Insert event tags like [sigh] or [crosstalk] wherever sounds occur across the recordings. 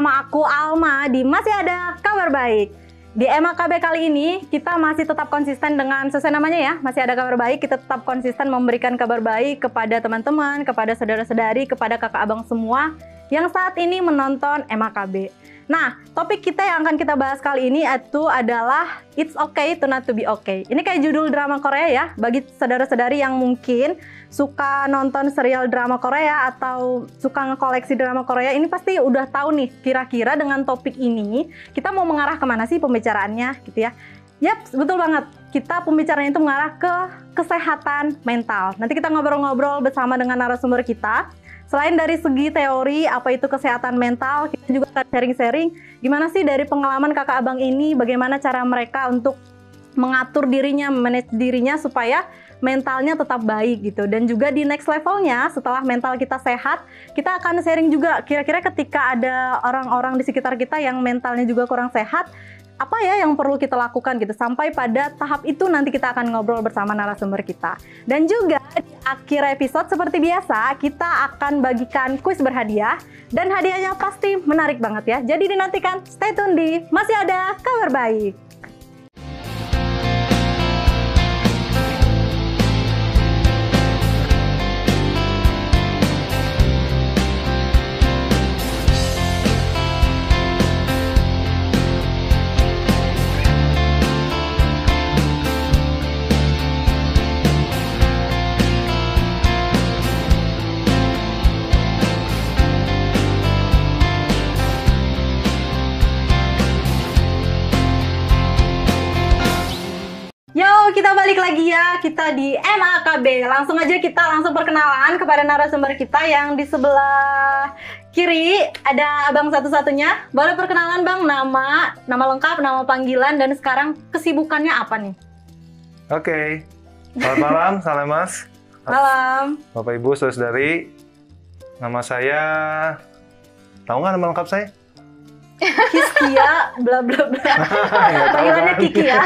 lagi nih sama aku Alma di Masih Ada Kabar Baik. Di MAKB kali ini kita masih tetap konsisten dengan sesuai namanya ya, masih ada kabar baik. Kita tetap konsisten memberikan kabar baik kepada teman-teman, kepada saudara-saudari, kepada kakak abang semua yang saat ini menonton MAKB. Nah, topik kita yang akan kita bahas kali ini itu adalah It's Okay to Not to Be Okay. Ini kayak judul drama Korea ya, bagi saudara-saudari yang mungkin suka nonton serial drama Korea atau suka ngekoleksi drama Korea ini pasti udah tahu nih kira-kira dengan topik ini kita mau mengarah ke mana sih pembicaraannya gitu ya. Yap, betul banget. Kita pembicaraan itu mengarah ke kesehatan mental. Nanti kita ngobrol-ngobrol bersama dengan narasumber kita. Selain dari segi teori apa itu kesehatan mental, kita juga akan sharing-sharing gimana sih dari pengalaman kakak abang ini, bagaimana cara mereka untuk mengatur dirinya, manage dirinya supaya mentalnya tetap baik gitu. Dan juga di next levelnya setelah mental kita sehat, kita akan sharing juga kira-kira ketika ada orang-orang di sekitar kita yang mentalnya juga kurang sehat, apa ya yang perlu kita lakukan gitu sampai pada tahap itu nanti kita akan ngobrol bersama narasumber kita. Dan juga di akhir episode seperti biasa kita akan bagikan kuis berhadiah dan hadiahnya pasti menarik banget ya. Jadi dinantikan, stay tune di masih ada kabar baik. Ya. Kita di MAKB. Langsung aja kita langsung perkenalan kepada narasumber kita yang di sebelah kiri ada abang satu-satunya. Boleh perkenalan bang nama, nama lengkap, nama panggilan dan sekarang kesibukannya apa nih? Oke, selamat malam, [laughs] salam mas. Malam. Bapak Ibu, saudari, nama saya, tahu nggak nama lengkap saya? Kiskia, bla bla bla. [laughs] Panggilannya? Kiki ya.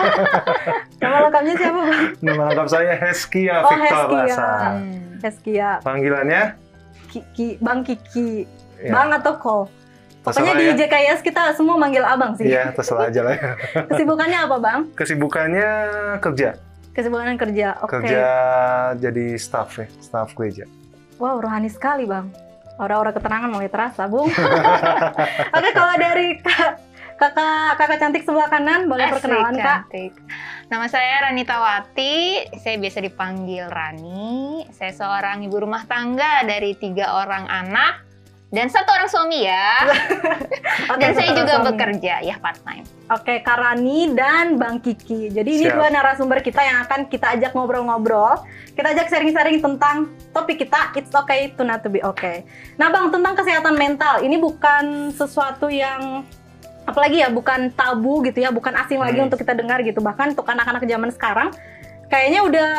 Nama lengkapnya siapa bang? Nama lengkap saya Heskia Oh Victor Heskia. Rasa. Heskia. Panggilannya? Kiki, Bang Kiki. Ya, Bang atau Ko? Pokoknya terserah di ya. JKS kita semua manggil abang sih. Iya, terserah aja lah ya. [laughs] Kesibukannya apa bang? Kesibukannya kerja. Kesibukannya kerja. Oke. Kerja jadi staff ya, staff gereja. Wow, rohani sekali bang. Aura-aura ketenangan mulai terasa, Bung. [laughs] Oke, kalau dari kak, kakak kakak cantik sebelah kanan, boleh Asik, perkenalan kak. cantik. Nama saya Rani Tawati, saya biasa dipanggil Rani. Saya seorang ibu rumah tangga dari tiga orang anak dan satu orang suami ya. [laughs] Oke, dan saya juga suami. bekerja ya part time. Oke, Kak Rani dan Bang Kiki. Jadi ini Siap. dua narasumber kita yang akan kita ajak ngobrol-ngobrol. Kita ajak sharing-sharing tentang topik kita, it's okay to not to be okay. Nah Bang, tentang kesehatan mental, ini bukan sesuatu yang apalagi ya, bukan tabu gitu ya, bukan asing lagi Hmm. untuk kita dengar gitu. Bahkan untuk anak-anak zaman sekarang, kayaknya udah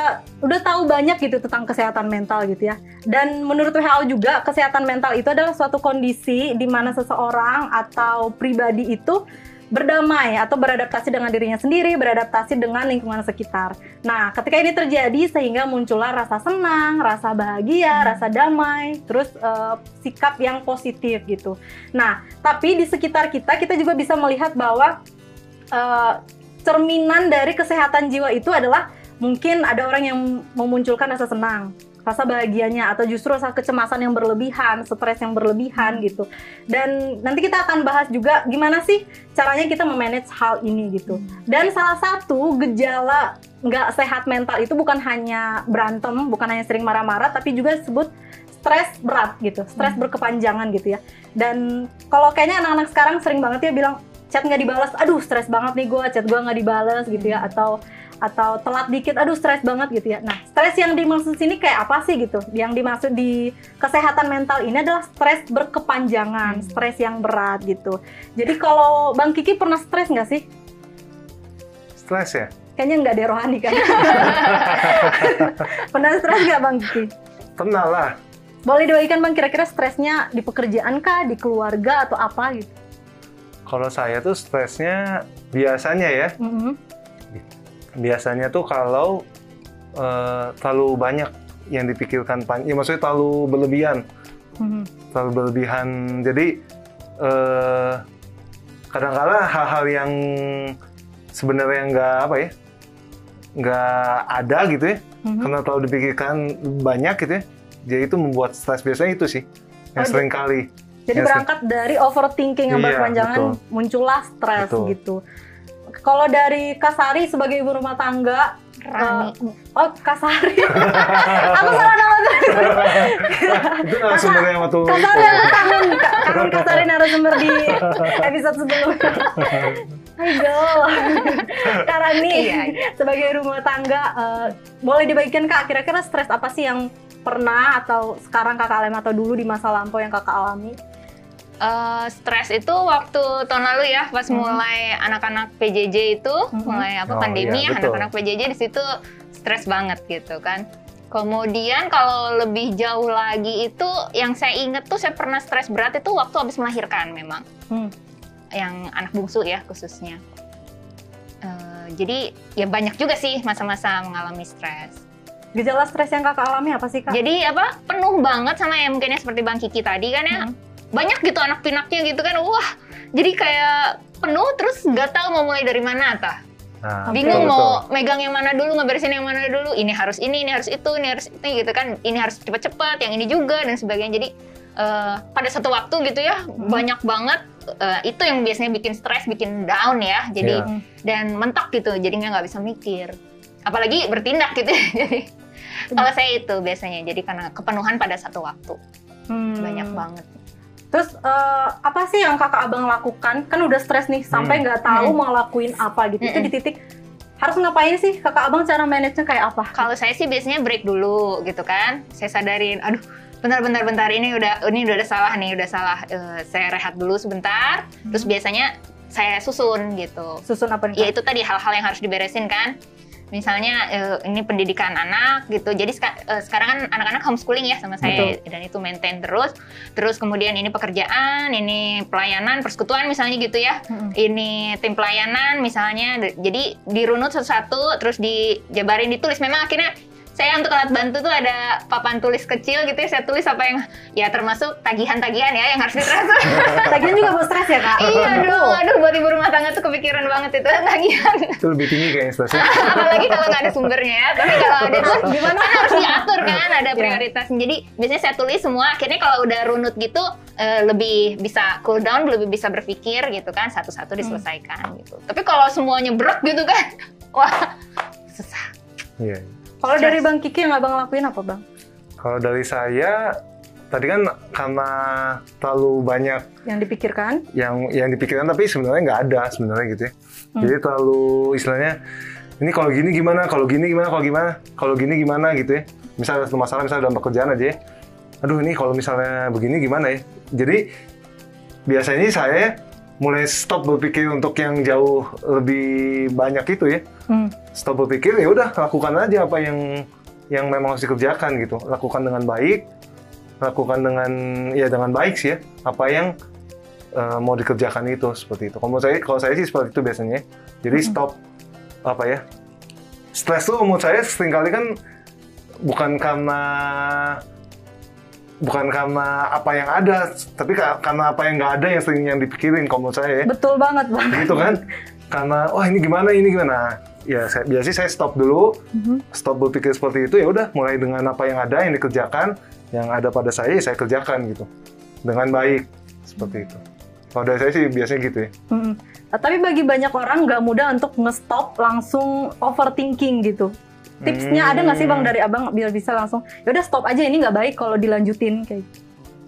udah tahu banyak gitu tentang kesehatan mental gitu ya. Dan menurut WHO juga kesehatan mental itu adalah suatu kondisi di mana seseorang atau pribadi itu berdamai atau beradaptasi dengan dirinya sendiri, beradaptasi dengan lingkungan sekitar. Nah, ketika ini terjadi sehingga muncullah rasa senang, rasa bahagia, rasa damai, terus eh, sikap yang positif gitu. Nah, tapi di sekitar kita kita juga bisa melihat bahwa eh, cerminan dari kesehatan jiwa itu adalah mungkin ada orang yang memunculkan rasa senang, rasa bahagianya atau justru rasa kecemasan yang berlebihan, stres yang berlebihan gitu. Dan nanti kita akan bahas juga gimana sih caranya kita memanage hal ini gitu. Dan salah satu gejala nggak sehat mental itu bukan hanya berantem, bukan hanya sering marah-marah, tapi juga disebut stres berat gitu, stres berkepanjangan gitu ya. Dan kalau kayaknya anak-anak sekarang sering banget ya bilang chat nggak dibalas, aduh stres banget nih gue, chat gue nggak dibalas gitu ya, atau atau telat dikit, aduh stres banget gitu ya. Nah, stres yang dimaksud sini kayak apa sih gitu? Yang dimaksud di kesehatan mental ini adalah stres berkepanjangan, stres yang berat gitu. Jadi kalau Bang Kiki pernah stres nggak sih? Stres ya? Kayaknya nggak deh rohani kan? [laughs] pernah stres nggak Bang Kiki? Pernah lah. Boleh dibagikan Bang kira-kira stresnya di pekerjaan kah, di keluarga atau apa gitu? Kalau saya tuh stresnya biasanya ya, Mhm. Biasanya tuh kalau eh, terlalu banyak yang dipikirkan pan, ya maksudnya terlalu berlebihan Mhm. terlalu berlebihan. Jadi eh kadang-kala hal-hal yang sebenarnya nggak apa ya, nggak ada gitu ya, Mhm. karena terlalu dipikirkan banyak gitu ya. Jadi itu membuat stres biasanya itu sih yang Oh, sering kali. Jadi Yes, berangkat dari overthinking yang Iya, berkepanjangan muncullah stres Betul. gitu. Kalau dari Kasari sebagai ibu rumah tangga, Rani. eh, oh Kasari, [laughs] aku salah nama tuh. itu narasumber yang waktu Kasari aku kangen, kangen Kasari narasumber di episode sebelumnya. Ayo, Karani Iya, iya. sebagai rumah tangga, eh, boleh dibagikan kak, kira-kira stres apa sih yang pernah atau sekarang kakak alami atau dulu di masa lampau yang kakak alami? Eh, stres itu waktu tahun lalu ya pas Mhm. mulai anak-anak PJJ itu Mhm. mulai apa Oh, pandemi iya, ya anak-anak PJJ di situ stres banget gitu kan. Kemudian kalau lebih jauh lagi itu yang saya inget tuh saya pernah stres berat itu waktu habis melahirkan memang. Hmm. Yang anak bungsu ya khususnya. Eh, jadi ya banyak juga sih masa-masa mengalami stres. Gejala stres yang kakak alami apa sih kak? Jadi apa penuh banget sama ya mungkinnya seperti Bang Kiki tadi kan ya. Mhm. Banyak gitu anak pinaknya gitu kan. Wah, jadi kayak penuh terus nggak tahu mau mulai dari mana tah. Nah, Bingung betul, mau betul. megang yang mana dulu, ngeberesin yang mana dulu. Ini harus ini, ini harus itu, ini harus itu gitu kan. Ini harus cepet-cepet, yang ini juga dan sebagainya. Jadi eh, pada satu waktu gitu ya banyak banget eh, itu yang biasanya bikin stres, bikin down ya. Jadi Iya. dan mentok gitu, jadinya nggak bisa mikir. Apalagi bertindak gitu. [laughs] jadi kalau saya itu biasanya jadi karena kepenuhan pada satu waktu Hmm. banyak banget. Terus eh, apa sih yang kakak abang lakukan? Kan udah stres nih, sampai Hmm. nggak tahu Hmm. mau lakuin apa gitu. Itu Hmm. di titik harus ngapain sih kakak abang cara manage-nya kayak apa? Kalau saya sih biasanya break dulu gitu kan. Saya sadarin, aduh, bentar bentar bentar ini udah ini udah ada salah nih, udah salah. Eh, saya rehat dulu sebentar. Terus biasanya saya susun gitu. Susun apa nih? Ya itu tadi hal-hal yang harus diberesin kan. Misalnya eh, ini pendidikan anak gitu. Jadi seka- eh, sekarang kan anak-anak homeschooling ya sama saya dan itu maintain terus. Terus kemudian ini pekerjaan, ini pelayanan, persekutuan misalnya gitu ya. Mm-mm. Ini tim pelayanan misalnya. Jadi dirunut satu-satu terus dijabarin ditulis. Memang akhirnya saya untuk alat bantu tuh ada papan tulis kecil gitu ya. Saya tulis apa yang ya termasuk tagihan-tagihan ya yang harus ditransfer. [laughs] Lagian juga buat stres ya kak? iya aduh, aduh buat ibu rumah tangga tuh kepikiran banget itu [laughs] tagihan. Itu lebih tinggi kayaknya stresnya. [laughs] Apalagi kalau nggak ada sumbernya ya. Tapi kalau ada tuh Gimana? kan harus diatur kan, ada Iya. prioritas. Jadi biasanya saya tulis semua. Akhirnya kalau udah runut gitu eh, lebih bisa cool down, lebih bisa berpikir gitu kan, satu-satu diselesaikan gitu. Tapi kalau semuanya berat gitu kan, wah susah. Iya. Kalau dari bang Kiki yang abang lakuin apa bang? Kalau dari saya tadi kan karena terlalu banyak Yang dipikirkan? yang yang dipikirkan tapi sebenarnya nggak ada sebenarnya gitu ya. Hmm. Jadi terlalu istilahnya ini kalau gini gimana, kalau gini gimana, kalau gimana, kalau gini gimana gitu ya. Misalnya satu masalah misalnya dalam pekerjaan aja ya. Aduh ini kalau misalnya begini gimana ya. Jadi biasanya saya mulai stop berpikir untuk yang jauh lebih banyak itu ya. Hmm. Stop berpikir ya udah lakukan aja apa yang yang memang harus dikerjakan gitu. Lakukan dengan baik, lakukan dengan ya dengan baik sih ya. Apa yang eh, mau dikerjakan itu seperti itu. Kalau saya, kalau saya sih seperti itu biasanya. Jadi stop apa ya? Stres tuh menurut saya sering kali kan bukan karena bukan karena apa yang ada, tapi ka- karena apa yang nggak ada yang sering yang dipikirin kalau menurut saya ya. Betul banget bang. Gitu kan? Karena wah ini gimana ini gimana? Ya saya, biasanya saya stop dulu, Mhm. stop berpikir seperti itu ya udah mulai dengan apa yang ada yang dikerjakan, yang ada pada saya ya saya kerjakan gitu dengan baik seperti itu. Kalau dari saya sih biasanya gitu ya. Nah, tapi bagi banyak orang nggak mudah untuk nge-stop langsung overthinking gitu. Tipsnya ada nggak sih bang Hmm. dari abang biar bisa langsung, ya udah stop aja ini nggak baik kalau dilanjutin kayak. gitu."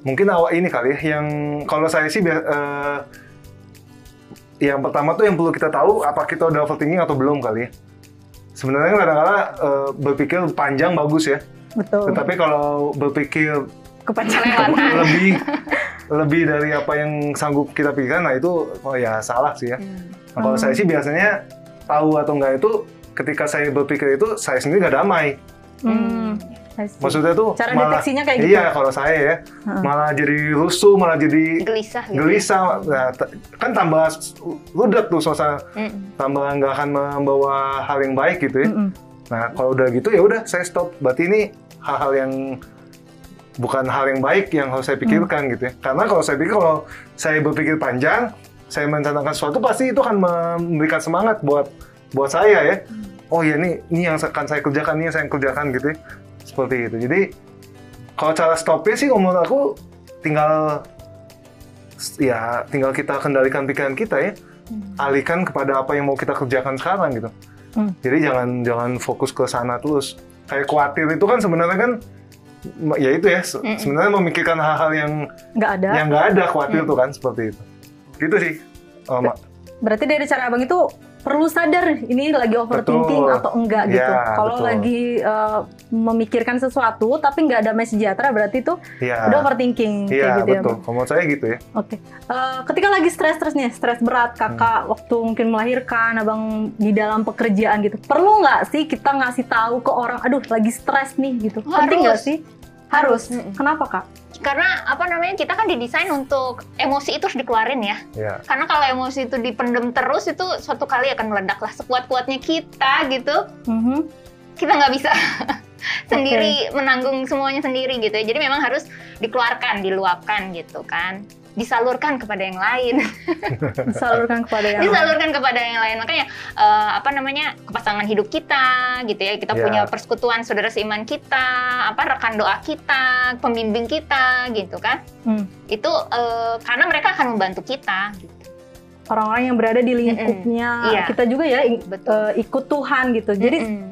Mungkin awal ini kali ya, yang kalau saya sih eh, yang pertama tuh yang perlu kita tahu apa kita udah overthinking atau belum kali ya. Sebenarnya kan kadang-kadang eh, berpikir panjang bagus ya, Betul. tetapi kalau berpikir Kepanjangan. [laughs] Lebih [laughs] lebih dari apa yang sanggup kita pikirkan, nah itu oh ya salah sih ya. Nah, kalau Hmm. saya sih biasanya tahu atau enggak itu ketika saya berpikir itu saya sendiri nggak damai. Hmm. See. Maksudnya tuh Cara malah deteksinya kayak gitu? Iya, kalau saya ya Heeh. malah jadi rusuh, malah jadi Gelisah gitu. gelisah. Nah, kan tambah ludak tuh suasana, Mm-mm. tambah nggak akan membawa hal yang baik gitu ya. Mm-mm. Nah, kalau udah gitu ya udah saya stop. Berarti ini hal-hal yang bukan hal yang baik yang harus saya pikirkan gitu ya. Karena kalau saya pikir kalau saya berpikir panjang, saya merencanakan sesuatu pasti itu akan memberikan semangat buat buat saya ya. Oh ya ini ini yang akan saya kerjakan, ini yang saya kerjakan gitu ya. Seperti itu. Jadi kalau cara stopnya sih menurut aku tinggal ya tinggal kita kendalikan pikiran kita ya. Alihkan kepada apa yang mau kita kerjakan sekarang gitu. Hmm. Jadi jangan jangan fokus ke sana terus. Kayak khawatir itu kan sebenarnya kan ya itu ya se- Mm-mm. sebenarnya memikirkan hal-hal yang nggak ada. yang nggak ada khawatir tuh kan seperti itu. Gitu sih. Oh, Mak. Berarti dari cara abang itu perlu sadar ini lagi overthinking Betul. atau enggak gitu. Ya, Kalau betul. lagi eh, memikirkan sesuatu tapi nggak damai sejahtera berarti itu Iya. udah overthinking kayak Iya gitu ya. betul. Bang. Kalau menurut saya gitu ya. Oke. Eh, ketika lagi stres-stresnya, stres berat kakak Hmm. waktu mungkin melahirkan, abang di dalam pekerjaan gitu. Perlu nggak sih kita ngasih tahu ke orang, aduh lagi stres nih gitu. Penting nggak Harus. sih? Harus. Mm-mm. Kenapa kak? Karena apa namanya kita kan didesain untuk emosi itu harus dikeluarin ya. Iya. Karena kalau emosi itu dipendem terus itu suatu kali akan meledak lah sekuat-kuatnya kita gitu. Mhm. Kita nggak bisa [laughs] sendiri menanggung semuanya sendiri gitu ya. Jadi memang harus dikeluarkan, diluapkan gitu kan. Disalurkan kepada yang lain. [laughs] Disalurkan kepada yang lain. disalurkan kepada yang lain makanya eh, apa namanya kepasangan hidup kita gitu ya kita Ya. punya persekutuan saudara seiman kita apa rekan doa kita pembimbing kita gitu kan Hmm. itu eh, karena mereka akan membantu kita gitu. Orang-orang yang berada di lingkupnya Iya. kita juga ya Betul. eh, ikut Tuhan gitu. Jadi Mm-mm.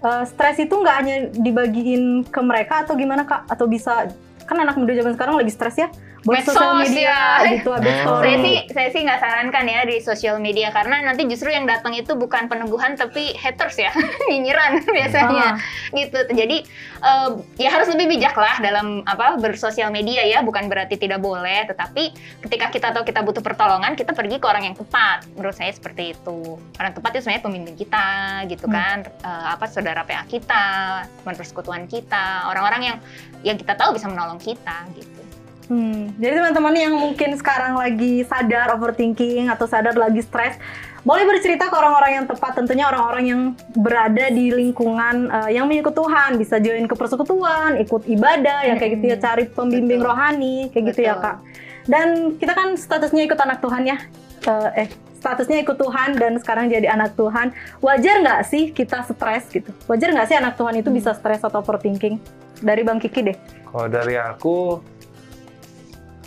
eh, stres itu nggak hanya dibagiin ke mereka atau gimana kak? Atau bisa kan anak muda zaman sekarang lagi stres ya buat Medsos, sosial media ya. gitu habis Oh. story. saya sih saya sih nggak sarankan ya di sosial media karena nanti justru yang datang itu bukan peneguhan tapi haters ya [laughs] nyinyiran biasanya Ah. gitu jadi eh, ya harus lebih bijak lah dalam apa bersosial media ya bukan berarti tidak boleh tetapi ketika kita tahu kita butuh pertolongan kita pergi ke orang yang tepat menurut saya seperti itu orang tepat itu sebenarnya pemimpin kita gitu Hmm. kan Eh, apa saudara PA kita teman persekutuan kita orang-orang yang yang kita tahu bisa menolong kita gitu Hmm, jadi teman-teman yang mungkin sekarang lagi sadar overthinking atau sadar lagi stres, boleh bercerita ke orang-orang yang tepat. Tentunya orang-orang yang berada di lingkungan eh, yang mengikut Tuhan, bisa join ke persekutuan, ikut ibadah, yang kayak gitu ya, Mm-mm. cari pembimbing Betul. rohani, kayak gitu ya Betul. kak. Dan kita kan statusnya ikut anak Tuhan ya, Eh, eh statusnya ikut Tuhan dan sekarang jadi anak Tuhan. Wajar nggak sih kita stres gitu? Wajar nggak sih anak Tuhan itu bisa stres atau overthinking? Dari Bang Kiki deh, Kalau dari aku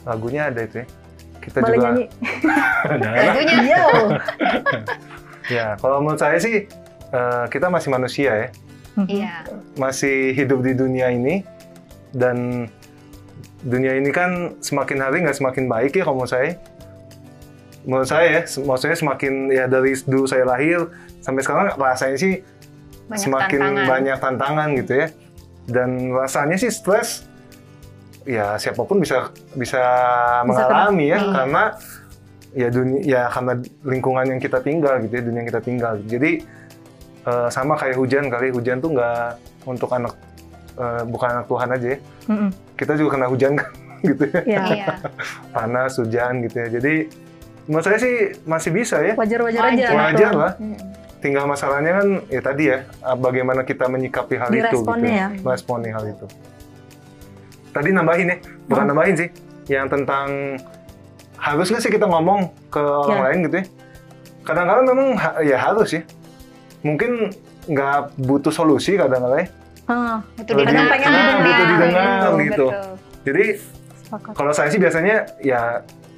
lagunya ada itu ya. Kita boleh juga nyanyi. [laughs] lagunya Yo. Ya, kalau menurut saya sih eh, kita masih manusia ya. iya masih hidup di dunia ini dan dunia ini kan semakin hari nggak semakin baik ya kalau menurut saya. Menurut saya ya, maksudnya semakin ya dari dulu saya lahir sampai sekarang rasanya sih banyak semakin tantangan banyak tantangan gitu ya. Dan rasanya sih stres ya siapa pun bisa bisa, mengalami ya Iya. karena ya dunia ya karena lingkungan yang kita tinggal gitu ya, dunia yang kita tinggal. Jadi eh, sama kayak hujan kali hujan tuh nggak untuk anak eh, bukan anak Tuhan aja ya. Mm-mm. Kita juga kena hujan kan [laughs] gitu ya. Ya, iya [laughs] Panas, hujan gitu ya. Jadi menurut saya sih masih bisa ya. wajar-wajar aja. Wajar. Lah. Mm. Tinggal masalahnya kan ya tadi ya bagaimana kita menyikapi hal itu gitu. Ya. Meresponi hal itu. Tadi nambahin ya, bukan Hmm. nambahin sih. Yang tentang harus nggak sih kita ngomong ke orang Ya. lain gitu ya? Kadang-kadang memang ha- ya harus ya. Mungkin nggak butuh solusi kadang-kadang ya. Butuh Lebih- didengar. pengen Nah, didengar, betul, didengar, betul, gitu. betul. Jadi kalau saya sih biasanya ya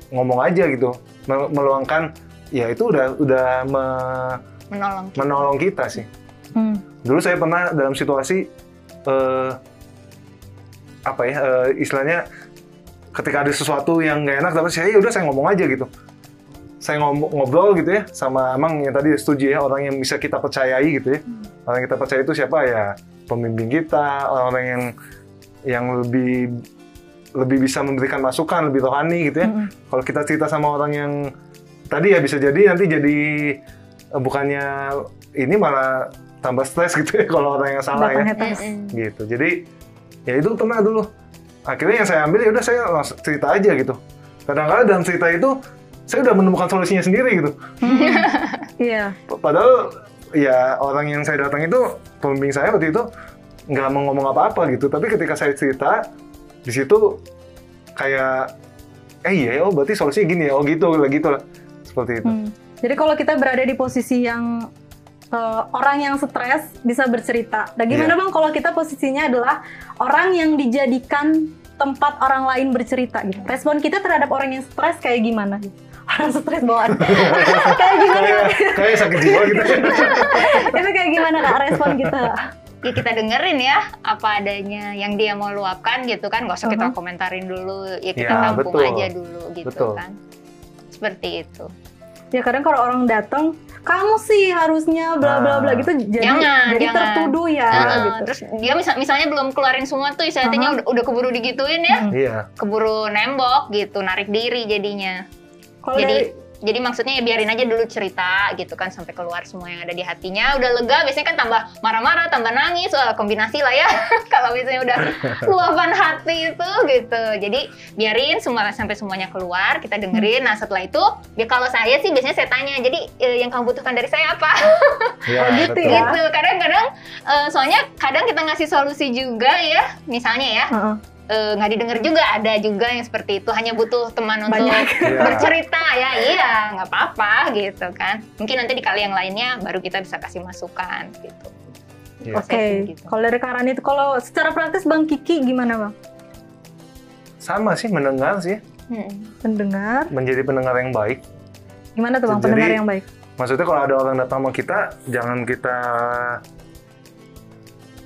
ngomong aja gitu, Mel- meluangkan ya itu udah udah me- Menolong. kita. menolong kita sih. Hmm. Dulu saya pernah dalam situasi eh, apa ya eh, istilahnya ketika ada sesuatu yang nggak enak tapi saya ya udah saya ngomong aja gitu. Saya ngobrol gitu ya sama Amang yang tadi setuju ya orang yang bisa kita percayai gitu ya. Orang yang kita percaya itu siapa ya pembimbing kita, orang-orang yang yang lebih lebih bisa memberikan masukan, lebih rohani gitu ya. Mm-mm. Kalau kita cerita sama orang yang tadi ya bisa jadi nanti jadi eh, bukannya ini malah tambah stres gitu ya [laughs] kalau orang yang salah ya Datang haters. Mm-mm. gitu. Jadi ya itu pernah dulu. Akhirnya yang saya ambil ya udah saya langsung cerita aja gitu. Kadang-kadang dalam cerita itu saya udah menemukan solusinya sendiri gitu. Iya. P- Padahal ya orang yang saya datang itu pembimbing saya waktu itu nggak mau ngomong apa-apa gitu. Tapi ketika saya cerita di situ kayak eh iya oh berarti solusinya gini ya oh gitu lah gitu lah seperti itu Hmm. Jadi kalau kita berada di posisi yang eh, orang yang stres bisa bercerita. Dan gimana Iya. bang kalau kita posisinya adalah orang yang dijadikan tempat orang lain bercerita gitu. Respon kita terhadap orang yang stres kayak gimana? [laughs] Orang stres bawaan. [laughs] kayak gimana? kayak kayak sakit jiwa gitu [laughs] Itu kayak gimana kak respon kita? ya kita dengerin ya apa adanya yang dia mau luapkan gitu kan nggak usah kita Mhm. komentarin dulu ya kita Ya, tampung betul. aja dulu gitu Betul. kan seperti itu Ya kadang kalau orang datang, kamu sih harusnya bla bla bla Ah. gitu jadi Jangan, jadi jangan. tertuduh ya Nah, gitu. terus dia misal- misalnya belum keluarin semua tuh istilahnya Aha. udah, udah keburu digituin ya Hmm. iya keburu nembok gitu narik diri jadinya Kalau jadi dari- jadi maksudnya ya biarin aja dulu cerita gitu kan sampai keluar semua yang ada di hatinya udah lega biasanya kan tambah marah-marah tambah nangis wah kombinasi lah ya [laughs] kalau misalnya udah [laughs] luapan hati itu gitu jadi biarin semua sampai semuanya keluar kita dengerin nah setelah itu ya kalau saya sih biasanya saya tanya jadi eh, yang kamu butuhkan dari saya apa iya [laughs] Oh, gitu betul. ya? gitu kadang-kadang eh, soalnya kadang kita ngasih solusi juga ya misalnya ya Heeh. eh, nggak didengar juga ada juga yang seperti itu hanya butuh teman untuk Banyak. [laughs] Iya. bercerita ya iya nggak apa-apa gitu kan mungkin nanti di kali yang lainnya baru kita bisa kasih masukan gitu Iya. Oke, Prosesnya gitu. kalau dari Kak Rani itu, kalau secara praktis Bang Kiki gimana Bang? sama sih mendengar sih Hmm. Pendengar, menjadi pendengar yang baik gimana tuh Bang Jadi- pendengar yang baik? maksudnya kalau ada orang datang sama kita jangan kita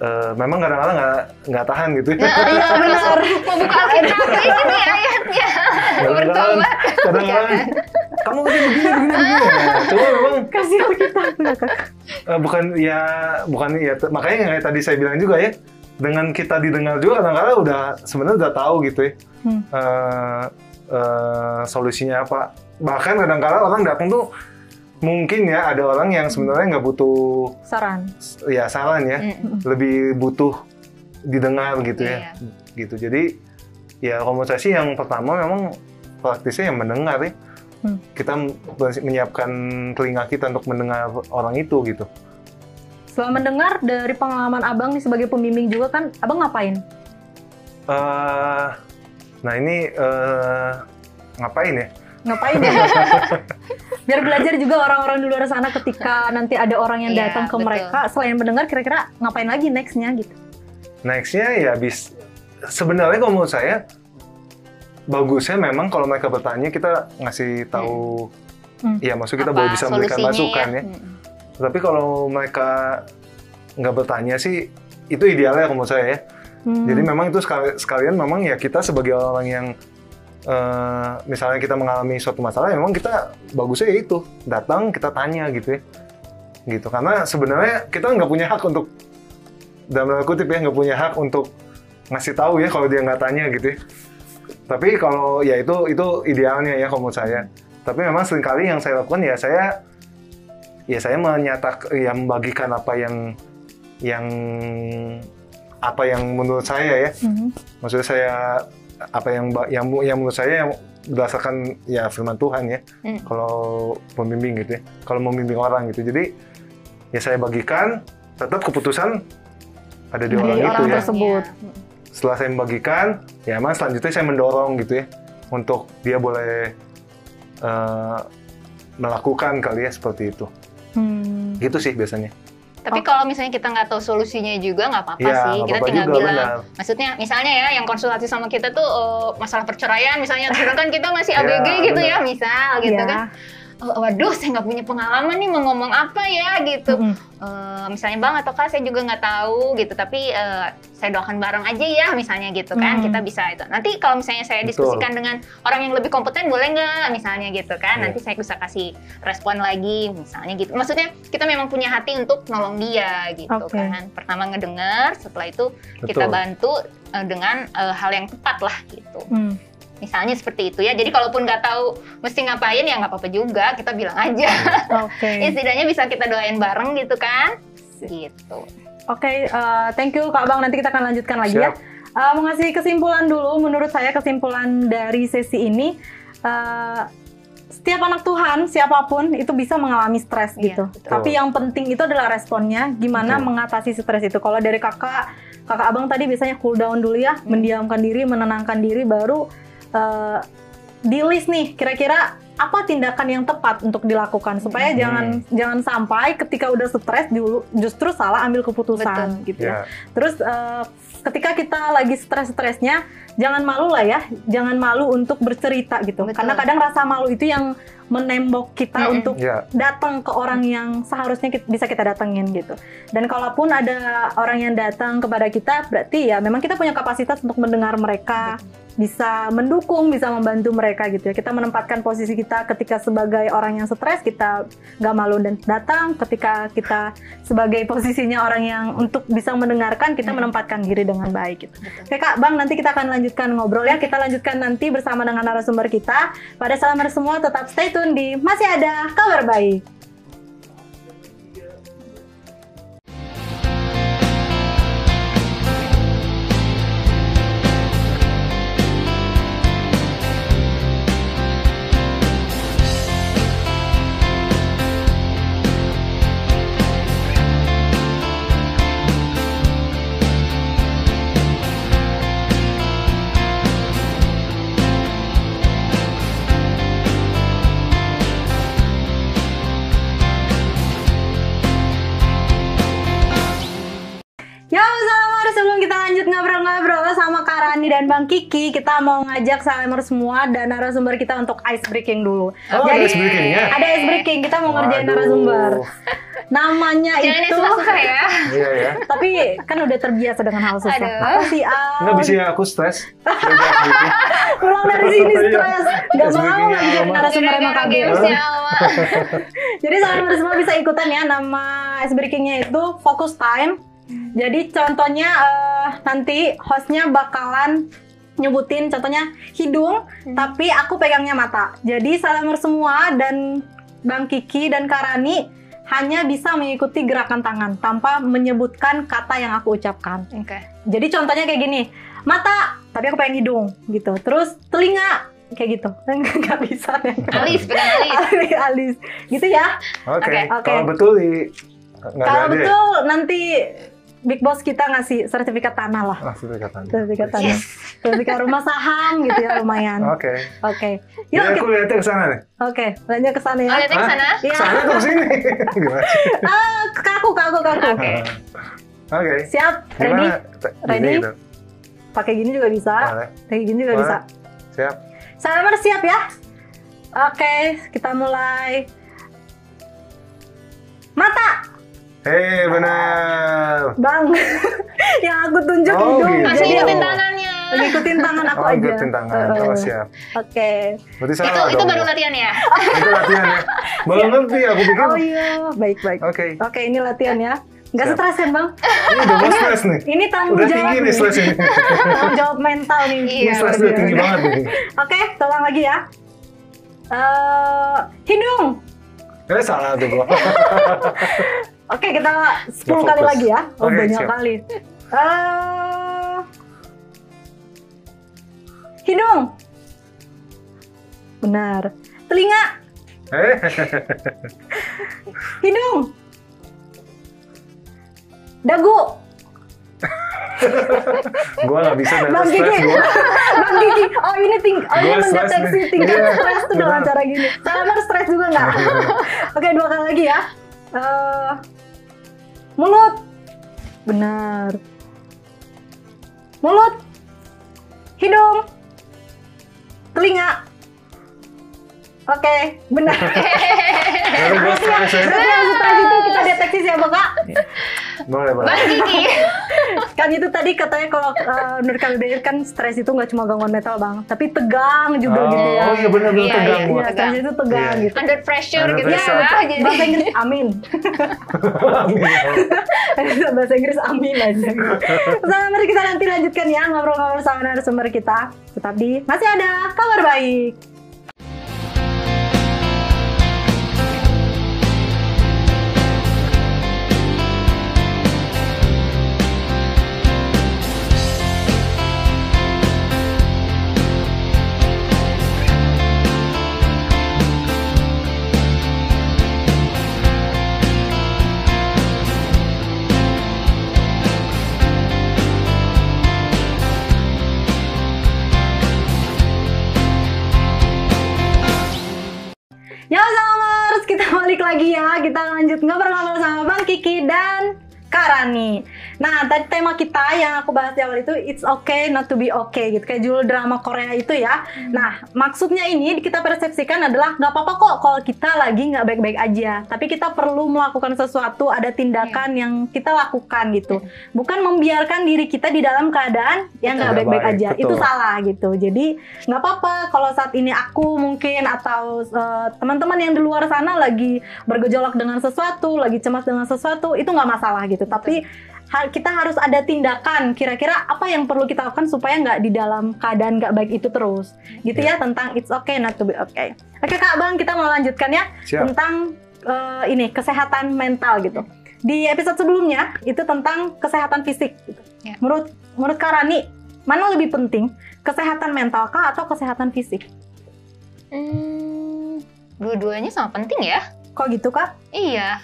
eh, memang kadang-kadang nggak nggak tahan gitu ya. Nah, [laughs] iya benar. Mau buka Alkitab ini ayatnya? Kadang-kadang bertobat. kadang-kadang kamu begini begini begini begini. Nah, cuma memang Kasih Alkitab eh, bukan ya bukan ya makanya yang kayak tadi saya bilang juga ya dengan kita didengar juga kadang-kadang udah sebenarnya udah tahu gitu ya Hmm. eh, eh, solusinya apa. Bahkan kadang-kadang orang datang tuh mungkin ya ada orang yang sebenarnya nggak butuh Saran. ya saran ya Mm. lebih butuh didengar gitu ya Iya. gitu jadi ya komunikasi yang pertama memang praktisnya yang mendengar ya Hmm. kita menyiapkan telinga kita untuk mendengar orang itu gitu Setelah mendengar dari pengalaman Abang nih sebagai pembimbing juga kan, Abang ngapain? eh nah ini eh, ngapain ya Ngapain ya? [laughs] Biar belajar juga orang-orang di luar sana ketika nanti ada orang yang Iya, datang ke betul. mereka, selain mendengar kira-kira ngapain lagi nextnya gitu? nextnya ya bis sebenarnya kalau menurut saya bagusnya memang kalau mereka bertanya kita ngasih tahu Hmm. ya maksud kita Apa boleh bisa memberikan solusinya masukan ya, Mm. tapi kalau mereka nggak bertanya sih itu idealnya kalau menurut saya ya Hmm. Jadi memang itu sekali- sekalian memang ya kita sebagai orang yang eh, misalnya kita mengalami suatu masalah, ya memang kita bagusnya ya itu datang kita tanya gitu ya, gitu. Karena sebenarnya kita nggak punya hak untuk dalam tanda kutip ya nggak punya hak untuk ngasih tahu ya kalau dia nggak tanya gitu ya. Tapi kalau ya itu itu idealnya ya kalau menurut saya. Tapi memang sering kali yang saya lakukan ya saya ya saya menyatakan ya membagikan apa yang yang apa yang menurut saya ya Mhm. maksudnya saya apa yang yang yang menurut saya yang berdasarkan ya firman Tuhan ya Hmm. kalau pembimbing gitu ya kalau membimbing orang gitu jadi ya saya bagikan tetap keputusan ada di Di orang, orang itu ya tersebut. Mm. setelah saya membagikan ya emang selanjutnya saya mendorong gitu ya untuk dia boleh eh, melakukan kali ya seperti itu Hmm. gitu sih biasanya Tapi kalau misalnya kita nggak tahu solusinya juga nggak apa-apa Iya, sih. Kita tinggal juga, bilang. benar. Maksudnya misalnya ya yang konsultasi sama kita tuh eh, masalah perceraian misalnya sedangkan kita masih Iya, ABG gitu ya benar. misal gitu Iya. kan. Oh, waduh, saya nggak punya pengalaman nih mau ngomong apa ya gitu. Mm-mm. Eh, misalnya bang atau kak saya juga nggak tahu gitu tapi eh, saya doakan bareng aja ya misalnya gitu kan Hmm. kita bisa itu nanti kalau misalnya saya Betul. diskusikan dengan orang yang lebih kompeten boleh nggak misalnya gitu kan Iya. nanti saya bisa kasih respon lagi misalnya gitu maksudnya kita memang punya hati untuk nolong dia gitu Oke. kan pertama ngedengar setelah itu kita Betul. bantu eh, dengan eh, hal yang tepat lah gitu Hmm. Misalnya seperti itu ya jadi kalaupun nggak tahu mesti ngapain ya nggak apa-apa juga kita bilang aja Oke. [laughs] ya setidaknya bisa kita doain bareng gitu kan gitu Oke, eh, thank you Kak Bang. Nanti kita akan lanjutkan lagi ya. Siap. Eh, mau ngasih kesimpulan dulu, menurut saya kesimpulan dari sesi ini, eh, setiap anak Tuhan, siapa pun itu bisa mengalami stres Iya, gitu. betul. Tapi yang penting itu adalah responnya, gimana Betul. mengatasi stres itu. Kalau dari kakak, kakak abang tadi biasanya cool down dulu ya, Hmm. mendiamkan diri, menenangkan diri, baru eh, di list nih kira-kira apa tindakan yang tepat untuk dilakukan supaya Hmm. jangan jangan sampai ketika udah stres justru salah ambil keputusan Betul. gitu ya. Ya. Terus eh, ketika kita lagi stres-stresnya, jangan malu lah ya, jangan malu untuk bercerita gitu. Betul. Karena kadang rasa malu itu yang menembok kita Mm-mm. untuk Ya. datang ke orang yang seharusnya kita- bisa kita datengin gitu. Dan kalaupun ada orang yang datang kepada kita, berarti ya memang kita punya kapasitas untuk mendengar mereka, bisa mendukung, bisa membantu mereka gitu ya. Kita menempatkan posisi kita ketika sebagai orang yang stres, kita nggak malu dan datang. Ketika kita sebagai posisinya orang yang untuk bisa mendengarkan, kita Hmm. menempatkan diri dengan baik gitu. Betul. Oke Kak, Bang, nanti kita akan lanjutkan ngobrol ya. Kita lanjutkan nanti bersama dengan narasumber kita. Pada salam semua tetap stay tune di Masih Ada Kabar Baik. Dan Bang Kiki, kita mau ngajak salamar semua dan narasumber kita untuk ice breaking dulu. Oh, ada ice breaking-nya? Ada ice breaking, kita mau ngerjain narasumber. Namanya Jangan itu, susah-susah ya. [laughs] Iya ya. tapi kan udah terbiasa dengan hal susah. Aduh. Apa sih, Al? Nggak bisa ya aku stres. Breaking. [laughs] Pulang dari sini Iya. stres, nggak Ice mau lagi jadi Alma. narasumber gamesnya Alma. [laughs] Jadi sahabat semua bisa ikutan ya nama ice breakingnya itu focus time. Jadi contohnya eh, nanti hostnya bakalan nyebutin contohnya hidung, Hmm. tapi aku pegangnya mata. Jadi salamur semua dan Bang Kiki dan Karani hanya bisa mengikuti gerakan tangan tanpa menyebutkan kata yang aku ucapkan. Oke. Jadi contohnya kayak gini, mata, tapi aku pengen hidung gitu. Terus telinga kayak gitu. [laughs] Nggak bisa deh. Alis, pegang alis. [laughs] alis, alis. Gitu ya. Oke. Oke. Oke. Kalau betul di Kalau ya? betul nanti Big Boss kita ngasih sertifikat tanah lah. Ah, sudah kata. Sertifikat tanah. Sertifikat rumah saham gitu ya lumayan. Oke. Oke. Yuk, Ya kita- aku lihatnya ke sana nih. oke, lanjut ke sana ya. Oh, lihatnya ke sana. Iya. Sana atau ke sini? [laughs] Gimana? Ah, kaku, kaku, kaku. Oke. Oke. Siap, ready? Gimana? Ready? gitu. Pakai gini juga bisa. Kayak gini juga Boleh. bisa. Siap. Salamar siap ya? Oke, kita mulai. Mata, Hei, benar. Bang. [laughs] yang aku tunjuk Oh, hidung. gitu. Masih ikutin tangannya. Ngikutin tangan aku Oh, aja. ikutin tangan. Uh, Oh, siap. Oke. Berarti Itu salah itu dong. baru latihan ya. [laughs] Itu latihan ya. Baru ngerti aku pikir. Oh iya, baik baik. Oke. Oke, ini latihan ya. Siap. stres kan bang? Ini udah mau stres nih. Ini tanggung Udah jawab tinggi nih stres ini. [laughs] tanggung jawab mental nih. Iya, Ini stres udah tinggi banget nih. Oke, tolong lagi ya. Eh, hidung. Eh salah tuh gua. Oke, kita 10 Nggak kali lagi ya. Oh, Oke, banyak siap. kali. Eh, hidung. Benar. Telinga. Eh, Hidung. Dagu. gua nggak bisa stres Gigi. gua. [laughs] Bang Gigi. Oh ini ting oh ini mendeteksi tingkat Iya, stres tuh dengan cara gini. Salamar stres juga nggak? [laughs] Oke dua kali lagi ya. Eh, mulut. Benar. Mulut. Hidung. Telinga. Oke, benar. [laughs] Baru gua Berarti yang, ya. stres itu kita deteksi siapa kak? Boleh, boleh. Bang Kiki. [laughs] kan itu tadi katanya kalau uh, menurut KBBI kan stres itu nggak cuma gangguan mental bang, tapi tegang juga Oh, gitu ya. oh iya benar-benar Iya, tegang iya, gua. Iya, stres itu tegang Iya. gitu. Under pressure Under gitu pressure. ya. Jadi Bahasa Inggris amin. [laughs] Bahasa Inggris amin aja. Sama mari kita nanti lanjutkan ya ngobrol-ngobrol sama narasumber kita. Tetap di masih ada kabar baik. Lagi ya. Kita lanjut ngobrol-ngobrol sama Bang Kiki dan Karani. Nah, tadi tema kita yang aku bahas di awal itu it's okay not to be okay gitu. Kayak judul drama Korea itu ya. Nah, maksudnya ini kita persepsikan adalah nggak apa-apa kok kalau kita lagi nggak baik-baik aja. Tapi kita perlu melakukan sesuatu, ada tindakan yang kita lakukan gitu. Bukan membiarkan diri kita di dalam keadaan yang nggak Tidak baik-baik baik, aja. betul. Itu salah gitu. Jadi nggak apa-apa kalau saat ini aku mungkin atau eh, teman-teman yang di luar sana lagi bergejolak dengan sesuatu, lagi cemas dengan sesuatu, itu nggak masalah gitu. Tapi kita harus ada tindakan. Kira-kira apa yang perlu kita lakukan supaya nggak di dalam keadaan nggak baik itu terus, gitu ya tentang it's okay not to be okay. Oke kak bang, kita mau lanjutkan ya Siap. tentang eh, ini kesehatan mental gitu. Di episode sebelumnya itu tentang kesehatan fisik. Gitu. Ya. Menurut menurut Kak Rani, mana lebih penting kesehatan mental kah atau kesehatan fisik? Hmm, dua-duanya sama penting ya. Kok gitu kak? Iya.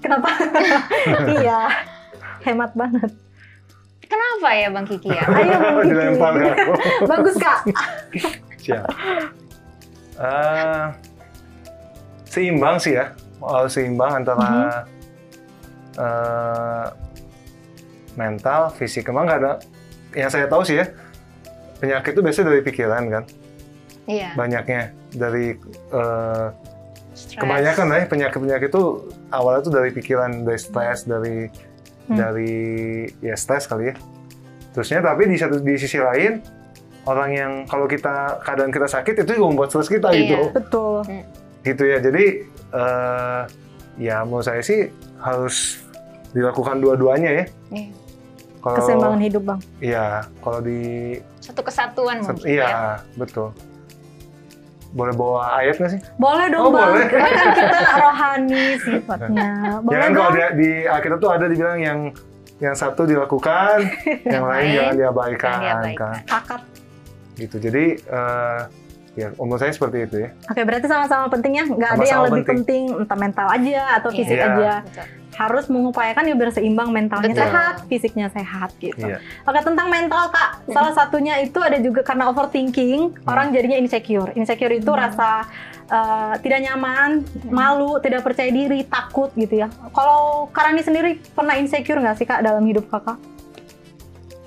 Kenapa? [laughs] iya, hemat banget. Kenapa ya Bang Kiki ya? Ayo Bang [laughs] Kiki. Dilempar ke aku. [laughs] Bagus kak. Siap. Eh, seimbang sih ya, Oh, seimbang antara Mhm. eh, mental, fisik. Emang nggak ada. Yang saya tahu sih ya, penyakit itu biasanya dari pikiran kan, Iya. banyaknya dari eh, Stress. kebanyakan ya penyakit-penyakit itu awalnya tuh dari pikiran, dari stres, dari Hmm. dari ya stres kali ya. Terusnya tapi di satu di sisi lain orang yang kalau kita keadaan kita sakit itu juga membuat stres kita Iya. gitu Betul. gitu ya jadi eh, ya menurut saya sih harus dilakukan dua-duanya ya Iya. kalau Keseimbangan hidup bang. iya kalau di Satu kesatuan sat- mungkin ya. iya betul boleh bawa ayat nggak sih Boleh dong Oh, bang. boleh. Kan [laughs] kita rohani sifatnya. Boleh Jangan kalau di, di Alkitab tuh ada dibilang yang yang satu dilakukan, [laughs] yang lain jangan diabaikan, jangan diabaikan. kan. Pakat. Gitu. Jadi eh, ya umur saya seperti itu ya. Oke, berarti sama-sama pentingnya. Nggak ada yang lebih penting. entah mental aja atau Iya. fisik Iya. aja. Betul. Harus mengupayakan ya biar seimbang mentalnya Betul. sehat, fisiknya sehat gitu. Iya. Oke tentang mental kak, salah satunya itu ada juga karena overthinking Hmm. orang jadinya insecure. Insecure itu rasa uh, tidak nyaman, malu, tidak percaya diri, takut gitu ya. Kalau Karani sendiri pernah insecure nggak sih kak dalam hidup kakak?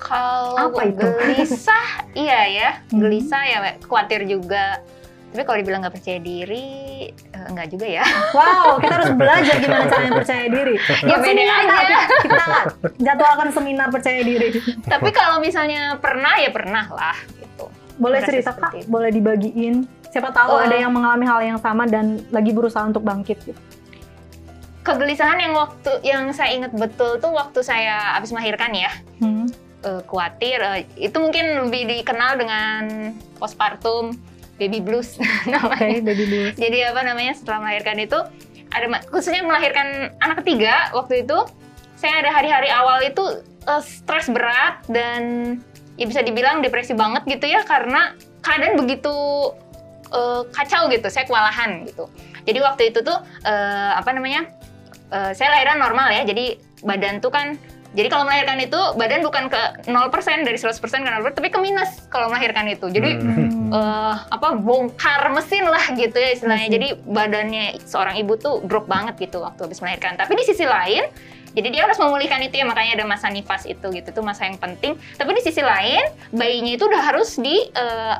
Kalau Apa itu? gelisah, [laughs] iya ya, Hmm. gelisah ya, khawatir juga. Tapi kalau dibilang nggak percaya diri, eh, nggak juga ya. [laughs] Wow, kita harus belajar gimana caranya percaya diri. [laughs] Ya, beda aja. Kak. Kita jadwalkan seminar percaya diri. Tapi kalau misalnya pernah ya pernah lah gitu. Boleh Merasa cerita kak, itu. boleh dibagiin. Siapa tahu Oh. ada yang mengalami hal yang sama dan lagi berusaha untuk bangkit gitu. Kegelisahan yang waktu yang saya ingat betul tuh waktu saya habis melahirkan ya. Hmm. Eh, khawatir eh, itu mungkin lebih dikenal dengan postpartum baby blues [laughs] namanya. baby blues. Jadi apa namanya setelah melahirkan itu ada khususnya melahirkan anak ketiga waktu itu saya ada hari-hari awal itu eh, stres berat dan ya bisa dibilang depresi banget gitu ya karena keadaan begitu eh, kacau gitu saya kewalahan gitu. Jadi waktu itu tuh eh, apa namanya eh, saya lahiran normal ya jadi badan tuh kan jadi kalau melahirkan itu badan bukan ke 0% dari 100% ke 0% tapi ke minus kalau melahirkan itu. Jadi Hmm. eh, apa bongkar mesin lah gitu ya istilahnya. Mesin. Jadi badannya seorang ibu tuh drop banget gitu waktu habis melahirkan. Tapi di sisi lain, jadi dia harus memulihkan itu ya makanya ada masa nifas itu gitu itu masa yang penting. Tapi di sisi lain bayinya itu udah harus di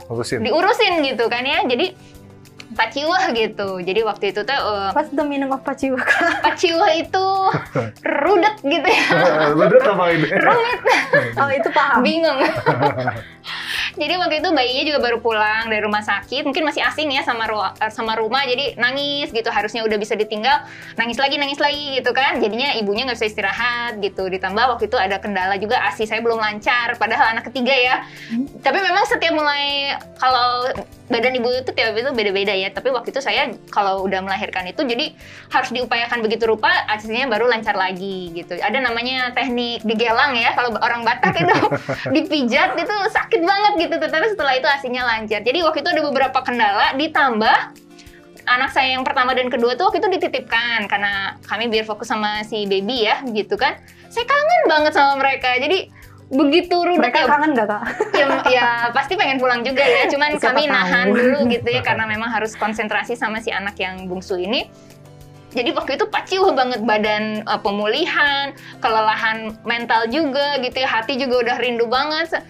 Urusin. diurusin gitu kan ya. Jadi paciwah gitu. Jadi waktu itu tuh eh, What's the meaning of paciwa kak? [laughs] paciwah itu rudet gitu ya. [laughs] Bener apa ini? [laughs] Oh itu paham. bingung. Jadi waktu itu bayinya juga baru pulang dari rumah sakit, mungkin masih asing ya sama ru- sama rumah, jadi nangis gitu. Harusnya udah bisa ditinggal, nangis lagi, nangis lagi gitu kan. Jadinya ibunya nggak bisa istirahat gitu. Ditambah waktu itu ada kendala juga asi saya belum lancar, padahal anak ketiga ya. Tapi memang setiap mulai kalau badan ibu itu tiap itu beda-beda ya. Tapi waktu itu saya kalau udah melahirkan itu jadi harus diupayakan begitu rupa, aslinya baru lancar lagi gitu. Ada namanya teknik digelang ya. Kalau orang Batak itu [laughs] dipijat itu sakit banget gitu. Tetapi setelah itu aslinya lancar. Jadi waktu itu ada beberapa kendala ditambah anak saya yang pertama dan kedua tuh waktu itu dititipkan karena kami biar fokus sama si baby ya gitu kan. Saya kangen banget sama mereka. Jadi begitu rudet Mereka ya kangen nggak kak? ya, ya pasti pengen pulang juga ya cuman Siapa kami tahu. nahan dulu gitu ya karena memang harus konsentrasi sama si anak yang bungsu ini jadi waktu itu paciuh banget badan uh, pemulihan kelelahan mental juga gitu ya hati juga udah rindu banget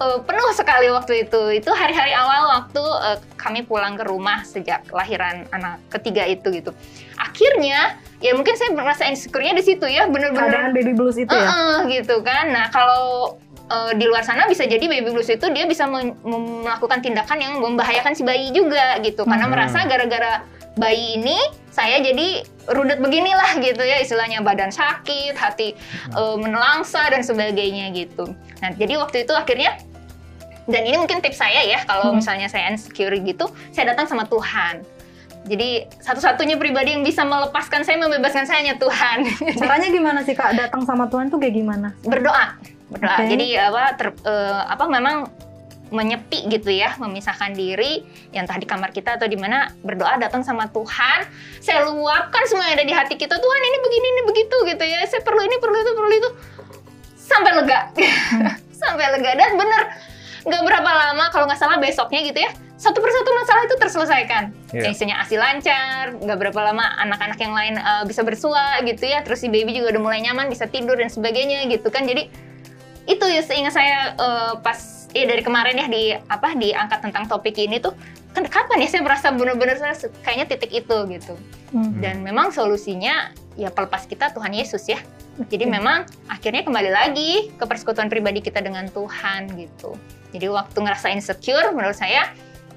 Uh, penuh sekali waktu itu itu hari-hari awal waktu uh, kami pulang ke rumah sejak lahiran anak ketiga itu gitu akhirnya ya mungkin saya merasa insecure-nya di situ ya bener-bener Keadaan baby blues itu ya? Heeh, gitu kan. Nah, kalau eh, di luar sana bisa jadi baby blues itu dia bisa melakukan tindakan yang membahayakan si bayi juga gitu. Karena Hmm. merasa gara-gara bayi ini saya jadi rudet beginilah gitu ya istilahnya badan sakit, hati eh, menelangsa dan sebagainya gitu. Nah, jadi waktu itu akhirnya dan ini mungkin tips saya ya kalau Hmm. misalnya saya insecure gitu, saya datang sama Tuhan. Jadi satu-satunya pribadi yang bisa melepaskan saya, membebaskan saya hanya Tuhan. [laughs] Caranya gimana sih kak datang sama Tuhan tuh kayak gimana? berdoa berdoa Oke. jadi apa ter- eh, apa memang menyepi gitu ya memisahkan diri yang entah di kamar kita atau di mana berdoa datang sama Tuhan saya luapkan semua yang ada di hati kita Tuhan ini begini ini begitu gitu ya saya perlu ini perlu itu perlu itu sampai lega [laughs] sampai lega dan bener nggak berapa lama kalau nggak salah besoknya gitu ya satu persatu masalah itu terselesaikan. Yang isinya asi lancar nggak berapa lama anak-anak yang lain eh, bisa bersua gitu ya terus si baby juga udah mulai nyaman bisa tidur dan sebagainya gitu kan jadi itu ya seingat saya eh, pas ya dari kemarin ya di apa diangkat tentang topik ini tuh kan kapan ya saya merasa benar-benar kayaknya titik itu gitu Hmm. dan memang solusinya ya pelepas kita Tuhan Yesus ya jadi Oke. memang akhirnya kembali lagi ke persekutuan pribadi kita dengan Tuhan gitu jadi waktu ngerasa insecure menurut saya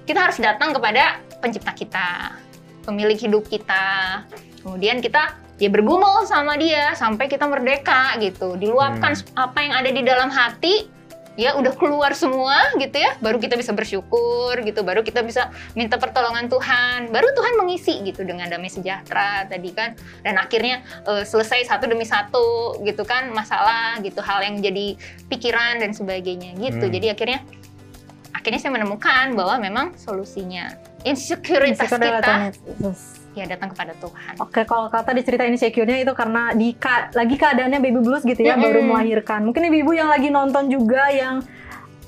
kita harus datang kepada pencipta kita pemilik hidup kita. Kemudian kita ya bergumul sama dia sampai kita merdeka gitu. Diluapkan apa yang ada di dalam hati ya udah keluar semua gitu ya baru kita bisa bersyukur gitu baru kita bisa minta pertolongan Tuhan baru Tuhan mengisi gitu dengan damai sejahtera tadi kan dan akhirnya eh, selesai satu demi satu gitu kan masalah gitu hal yang jadi pikiran dan sebagainya gitu Hmm. jadi akhirnya akhirnya saya menemukan bahwa memang solusinya insekuritas adalah kita. Ya datang kepada Tuhan Oke, kalau kata diceritain insecure-nya itu karena di ka- lagi keadaannya baby blues gitu ya, Mm-mm. baru melahirkan. Mungkin ibu-ibu yang lagi nonton juga yang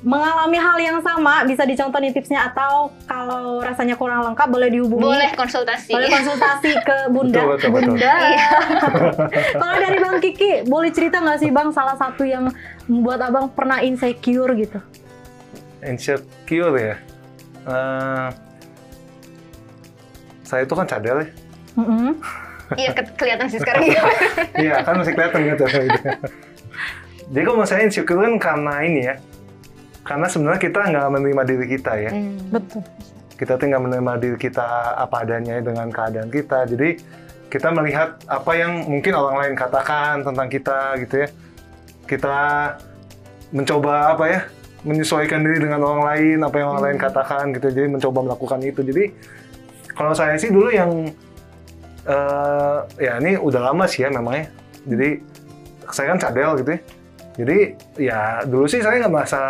mengalami hal yang sama bisa dicontoh nih tipsnya atau kalau rasanya kurang lengkap boleh dihubungi boleh konsultasi boleh konsultasi ke [laughs] Bunda. Betul, betul, betul. Bunda. Iya. [laughs] kalau dari Bang Kiki, boleh cerita nggak sih Bang salah satu yang membuat Abang pernah insecure gitu? insecure ya. Eh, saya itu kan cadel ya. Mm-mm. iya ke- kelihatan sih sekarang [laughs] Iya kan masih kelihatan gitu. Jadi kalau saya insecure kan karena ini ya. Karena sebenarnya kita nggak menerima diri kita ya. Hmm. Betul. Kita tuh nggak menerima diri kita apa adanya dengan keadaan kita. Jadi kita melihat apa yang mungkin orang lain katakan tentang kita gitu ya. Kita mencoba apa ya menyesuaikan diri dengan orang lain apa yang orang lain katakan gitu. Jadi mencoba melakukan itu. Jadi kalau saya sih dulu yang eh ya ini udah lama sih ya memangnya. Jadi saya kan cadel gitu ya. Jadi ya dulu sih saya nggak merasa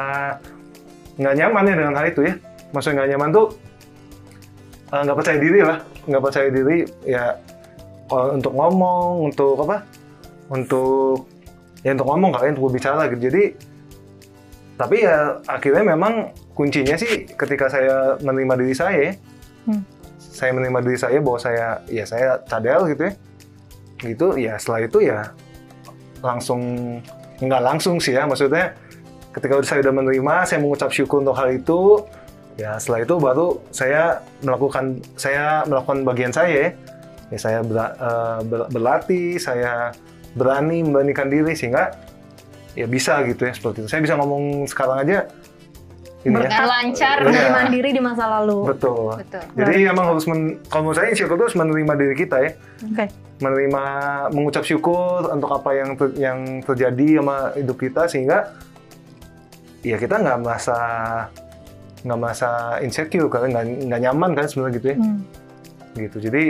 nggak nyaman ya dengan hal itu ya. Maksudnya nggak nyaman tuh eh, nggak percaya diri lah, nggak percaya diri ya kalau untuk ngomong, untuk apa? Untuk ya untuk ngomong kalian untuk berbicara gitu. Jadi tapi ya akhirnya memang kuncinya sih ketika saya menerima diri saya, ya. Hmm. Saya menerima diri saya bahwa saya ya saya cadel gitu ya, gitu ya setelah itu ya langsung nggak langsung sih ya maksudnya ketika saya udah menerima saya mengucap syukur untuk hal itu ya setelah itu baru saya melakukan saya melakukan bagian saya. Ya, ya saya ber- eh, ber- berlatih saya berani memberanikan diri sehingga ya bisa gitu ya seperti itu. Saya bisa ngomong sekarang aja ini ya lancar Iya. Penerimaan diri di masa lalu. betul betul jadi emang harus men, kalau menurut saya itu harus menerima diri kita ya Oke. menerima mengucap syukur untuk apa yang ter- yang terjadi sama hidup kita sehingga ya kita nggak merasa nggak merasa insecure kan nggak nggak nyaman kan sebenarnya gitu ya Hmm. gitu jadi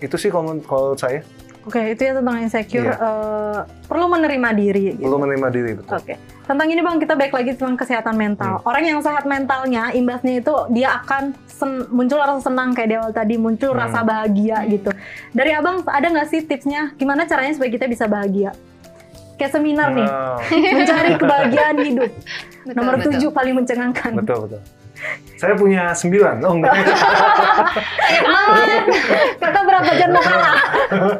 itu sih kalau kalau saya Oke, itu ya tentang insecure. Iya. eh, perlu menerima diri. Gitu. perlu menerima diri betul Oke. Tentang ini bang, kita balik lagi tentang kesehatan mental. Hmm. Orang yang sehat mentalnya, imbasnya itu dia akan sen- muncul rasa senang kayak di awal tadi, muncul Hmm. rasa bahagia gitu. Dari abang ada nggak sih tipsnya? Gimana caranya supaya kita bisa bahagia? kayak seminar nih, Wow. [laughs] mencari kebahagiaan hidup. Betul, Nomor betul. tujuh paling mencengangkan. Betul, betul. Saya punya sembilan. Oh, enggak. Kakak berapa jam kalah?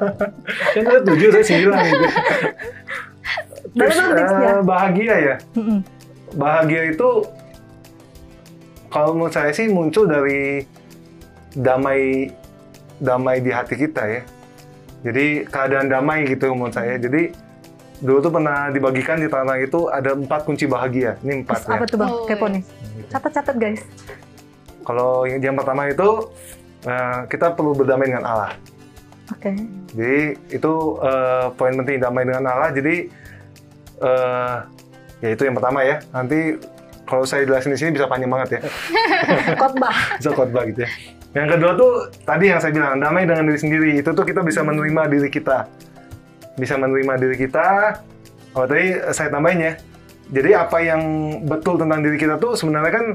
[laughs] Kan ada tujuh, saya sembilan. [laughs] Gitu. Terus, eh, bahagia ya. Mm-mm. Bahagia itu, kalau menurut saya sih muncul dari damai damai di hati kita ya. Jadi keadaan damai gitu menurut saya. Jadi dulu tuh pernah dibagikan di tanah itu ada empat kunci bahagia. Ini empat Terus ya. apa tuh bang? Oh, Kepo iya. nih. Catat-catat guys. Kalau yang, yang pertama itu eh, kita perlu berdamai dengan Allah. Oke. Jadi itu eh, poin penting damai dengan Allah. Jadi eh, ya itu yang pertama ya. Nanti kalau saya jelasin di sini bisa panjang banget ya. [laughs] Khotbah. Bisa khotbah gitu ya. Yang kedua tuh tadi yang saya bilang damai dengan diri sendiri. Itu tuh kita bisa menerima diri kita. Bisa menerima diri kita. Oh tadi saya tambahin ya. Jadi apa yang betul tentang diri kita tuh sebenarnya kan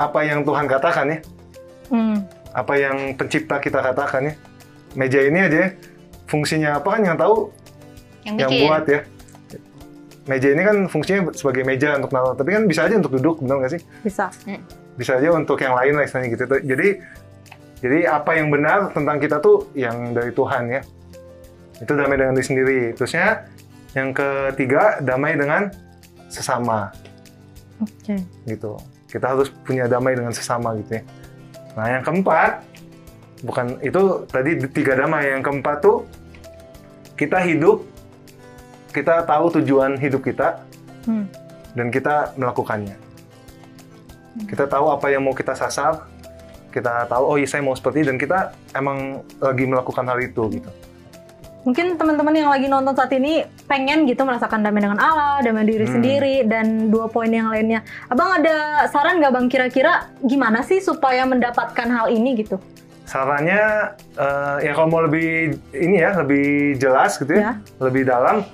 apa yang Tuhan katakan ya. Hmm. Apa yang pencipta kita katakan ya. Meja ini aja ya, fungsinya apa kan yang tahu Yang yang bikin. buat ya. Meja ini kan fungsinya sebagai meja untuk naruh, tapi kan bisa aja untuk duduk, benar nggak sih? Bisa. Bisa aja untuk yang lain lah istilahnya gitu. Jadi jadi apa yang benar tentang kita tuh yang dari Tuhan ya. Itu damai dengan diri sendiri. Terusnya yang ketiga damai dengan sesama Oke. gitu. Kita harus punya damai dengan sesama gitu ya. Nah yang keempat bukan itu tadi tiga damai. Yang keempat tuh kita hidup, kita tahu tujuan hidup kita Hmm. dan kita melakukannya. Kita tahu apa yang mau kita sasar, kita tahu oh iya saya mau seperti ini dan kita emang lagi melakukan hal itu gitu. Mungkin teman-teman yang lagi nonton saat ini pengen gitu merasakan damai dengan Allah, damai diri Hmm. sendiri, dan dua poin yang lainnya. Abang ada saran nggak bang kira-kira gimana sih supaya mendapatkan hal ini gitu? Sarannya eh, ya kalau mau lebih ini ya lebih jelas gitu Ya. ya, lebih dalam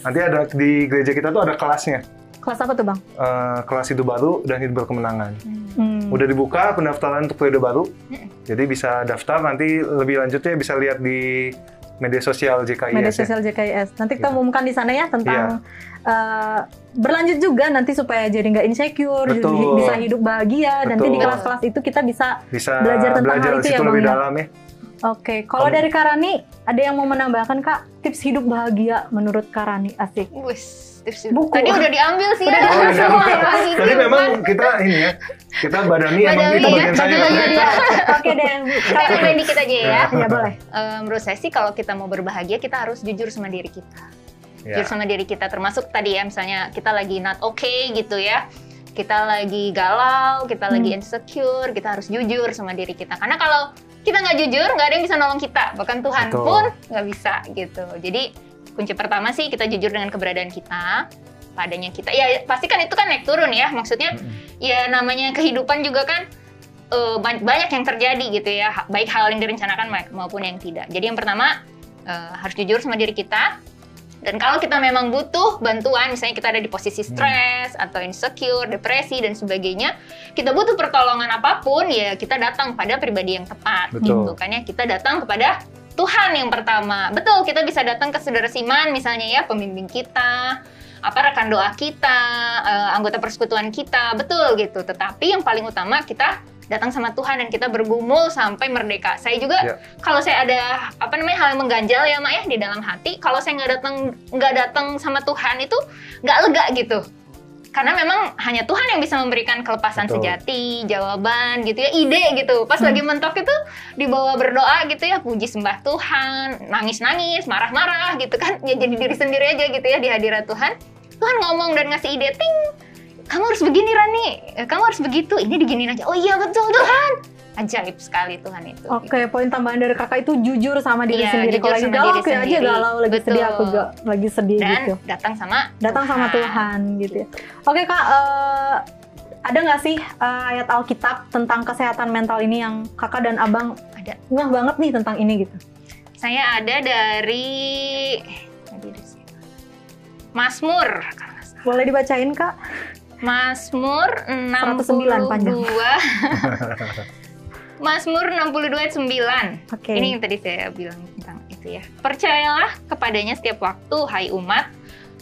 nanti ada di gereja kita tuh ada kelasnya. Kelas apa tuh bang? eh, kelas hidup baru dan hidup berkemenangan. Hmm. Udah dibuka pendaftaran untuk periode baru, Hmm. jadi bisa daftar nanti lebih lanjutnya bisa lihat di media sosial JKIS. Media ya. sosial JKIS. Nanti kita Gitu. umumkan di sana ya tentang Iya. eh, berlanjut juga nanti supaya jadi nggak insecure, jadi Betul. bisa hidup bahagia. Nanti di Betul. kelas-kelas itu kita bisa. Bisa Belajar tentang hal di itu ya, Bang, lebih ya? dalam ya. Oke, kalau Kalau- dari Karani ada yang mau menambahkan kak tips hidup bahagia menurut Karani asik. Wis, tips Buku. Tadi udah diambil sih Udah ya. Oh, iya. Semua Tadi memang kita ini ya, kita badani emang Badani itu ya, bagian saya. satu lagi dia. Oke deh, Kita nambahin dikit aja ya. ya boleh. Eh, menurut saya sih kalau kita mau berbahagia kita harus jujur sama diri kita. Ya. Jujur sama diri kita termasuk tadi ya misalnya kita lagi not okay gitu ya. Kita lagi galau, kita lagi Hmm. insecure, kita harus jujur sama diri kita. Karena kalau kita nggak jujur, nggak ada yang bisa nolong kita. Bahkan Tuhan Betul. pun nggak bisa gitu. Jadi kunci pertama sih kita jujur dengan keberadaan kita, padanya kita. Ya pasti kan itu kan naik turun ya. Maksudnya Mm-mm. ya namanya kehidupan juga kan ba- banyak yang terjadi gitu ya baik hal yang direncanakan ma- maupun yang tidak jadi yang pertama eh, harus jujur sama diri kita dan kalau kita memang butuh bantuan misalnya kita ada di posisi Hmm. stres atau insecure depresi dan sebagainya kita butuh pertolongan apa pun ya kita datang pada pribadi yang tepat Betul. gitu kan ya kita datang kepada Tuhan yang pertama betul kita bisa datang ke saudara Siman misalnya ya pembimbing kita apa rekan doa kita, eh, anggota persekutuan kita, betul gitu. Tetapi yang paling utama kita datang sama Tuhan dan kita bergumul sampai merdeka. Saya juga Ya. kalau saya ada apa namanya hal yang mengganjal ya mak ya di dalam hati, kalau saya nggak datang nggak datang sama Tuhan itu nggak lega gitu. Karena memang hanya Tuhan yang bisa memberikan kelepasan Betul. sejati, jawaban gitu ya, ide gitu. Pas lagi mentok itu dibawa berdoa gitu ya, puji sembah Tuhan, nangis-nangis, marah-marah gitu kan. Ya jadi diri sendiri aja gitu ya di hadirat Tuhan. Tuhan ngomong dan ngasih ide, ting, kamu harus begini Rani, Eh, kamu harus begitu, ini diginiin aja. Oh iya betul Tuhan. Ajaib sekali Tuhan itu. Oke, poin tambahan dari kakak itu jujur sama diri Iya, sendiri. Kalau lagi galau, kayak aja galau. Lagi sedih, aku Betul. juga lagi sedih Dan gitu. datang sama Datang sama Tuhan gitu ya. Oke kak, eh, ada nggak sih eh, ayat Alkitab tentang kesehatan mental ini yang kakak dan abang Ada. ngeh banget nih tentang ini gitu? Saya ada dari? Mazmur. salah. Boleh dibacain kak? Mazmur 109 panjang. 62. Mazmur 62 ayat 9. Oke. Ini yang tadi saya bilang tentang itu ya. Percayalah kepadanya setiap waktu, hai umat.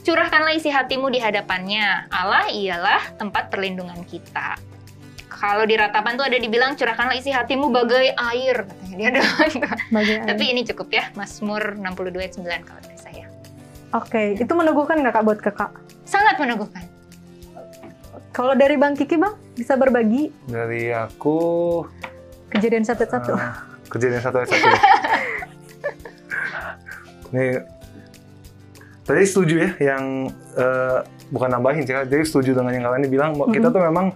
curahkanlah isi hatimu di hadapannya. Allah ialah tempat perlindungan kita. Kalau di ratapan tuh ada dibilang curahkanlah isi hatimu bagai air katanya dia ada. Bagai Tapi ini cukup ya, Mazmur 62 ayat 9 kalau dari saya. Oke, itu meneguhkan nggak kak buat kakak? Sangat meneguhkan. Kalau dari Bang Kiki bang, bisa berbagi Dari aku kejadian satu-satu. Ah, kejadian satu ayat [laughs] satu. Nih, tadi setuju ya yang eh, bukan nambahin sih, jadi setuju dengan yang kalian bilang Mm-hmm. kita tuh memang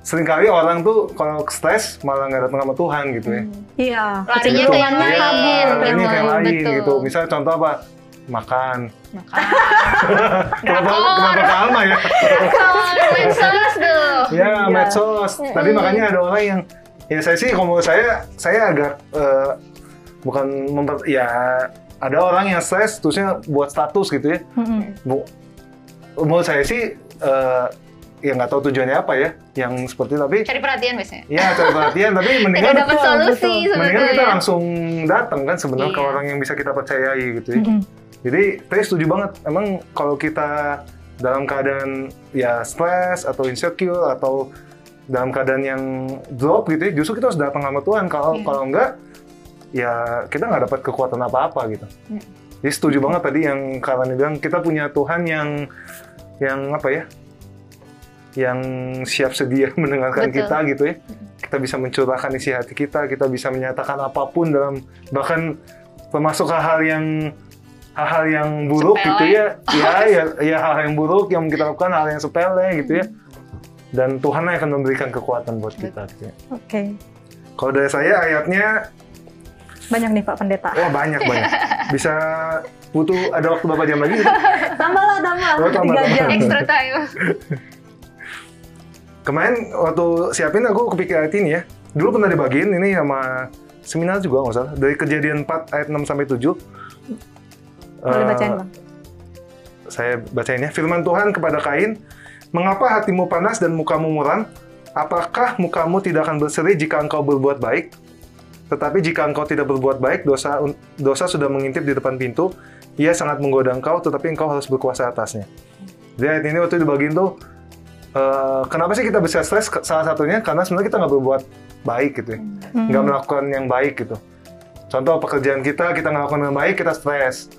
sering kali orang tuh kalau stres malah nggak datang sama Tuhan gitu ya. Iya, Larinya ke yang kecenderungannya lain. kabur. Iya, ini kayak lain gitu. Misalnya contoh apa? Makan. Maka [laughs] Kenapa, kenapa ke Alma ya? kalau medsos tuh. ya, Iya. medsos. Tadi makanya ada orang yang ya saya sih kalau menurut saya saya agak eh, bukan memper ya ada orang yang stres terusnya buat status gitu ya. Mm-mm. Bu, menurut saya sih eh, ya nggak tahu tujuannya apa ya yang seperti tapi Cari perhatian biasanya. ya cari perhatian tapi [laughs] Tidak mendingan dapat betul, solusi betul. mendingan kita langsung datang kan sebenarnya ke Iya. orang yang bisa kita percayai gitu ya. Mm-mm. Jadi saya setuju banget. Emang kalau kita dalam keadaan ya stres atau insecure atau dalam keadaan yang drop gitu ya, justru kita harus datang sama Tuhan. Kalau Iya. kalau enggak, ya kita nggak dapat kekuatan apa-apa gitu. Hmm. Jadi setuju banget tadi yang kalian bilang kita punya Tuhan yang yang apa ya? Yang siap sedia [laughs] mendengarkan Betul. kita gitu ya. Kita bisa mencurahkan isi hati kita, kita bisa menyatakan apa pun dalam bahkan termasuk hal-hal yang hal-hal yang buruk Sepele. gitu ya, ya, [laughs] ya, ya hal yang buruk yang kita lakukan hal yang sepele gitu ya, dan Tuhan yang akan memberikan kekuatan buat kita. Gitu ya. Oke, Kalau dari saya ayatnya, banyak nih Pak Pendeta. wah banyak banyak, bisa butuh ada waktu berapa jam lagi? [laughs] Gitu? Tambah lah, tambah. Oh, tambah, Tiga tambah. jam. Extra time. [laughs] Kemarin waktu siapin aku kepikir ayat ini ya, dulu pernah dibagiin ini sama seminar juga nggak salah, dari kejadian 4 ayat 6 sampai 7. Boleh Eh, bacain Bang. saya bacain ya. Firman Tuhan kepada Kain, Mengapa hatimu panas dan mukamu muram? Apakah mukamu tidak akan berseri jika engkau berbuat baik? Tetapi jika engkau tidak berbuat baik, dosa dosa sudah mengintip di depan pintu. Ia sangat menggoda engkau, tetapi engkau harus berkuasa atasnya. Jadi ayat ini waktu dibagiin tuh, eh, kenapa sih kita bisa stres? Salah satunya karena sebenarnya kita nggak berbuat baik gitu ya. Hmm. Nggak melakukan yang baik gitu. Contoh pekerjaan kita, kita nggak melakukan yang baik, kita stres.